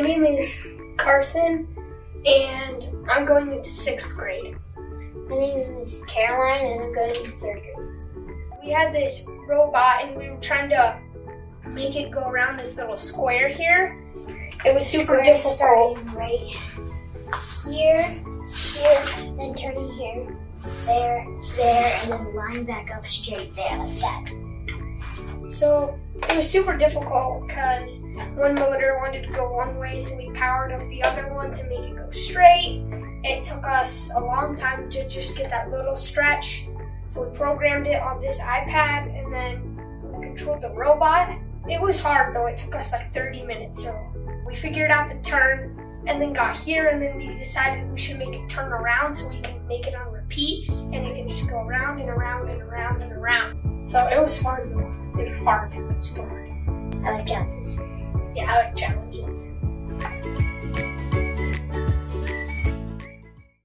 My name is Carson, and I'm going into sixth grade. My name is Caroline, and I'm going to third grade. We had this robot, and we were trying to make it go around this little square here. It was super Square difficult. Starting right here, here, then turning here, there, there, and then line back up straight there like that. So it was super difficult because one motor wanted to go one way, so we powered up the other one to make it go straight. It took us a long time to just get that little stretch. So we programmed it on this iPad and then we controlled the robot. It was hard though, it took us like 30 minutes. So we figured out the turn and then got here and then we decided we should make it turn around so we can make it on repeat and it can just go around and around and around and around. So it was fun though. Hard. Super hard. I like challenges. Yeah, I like challenges.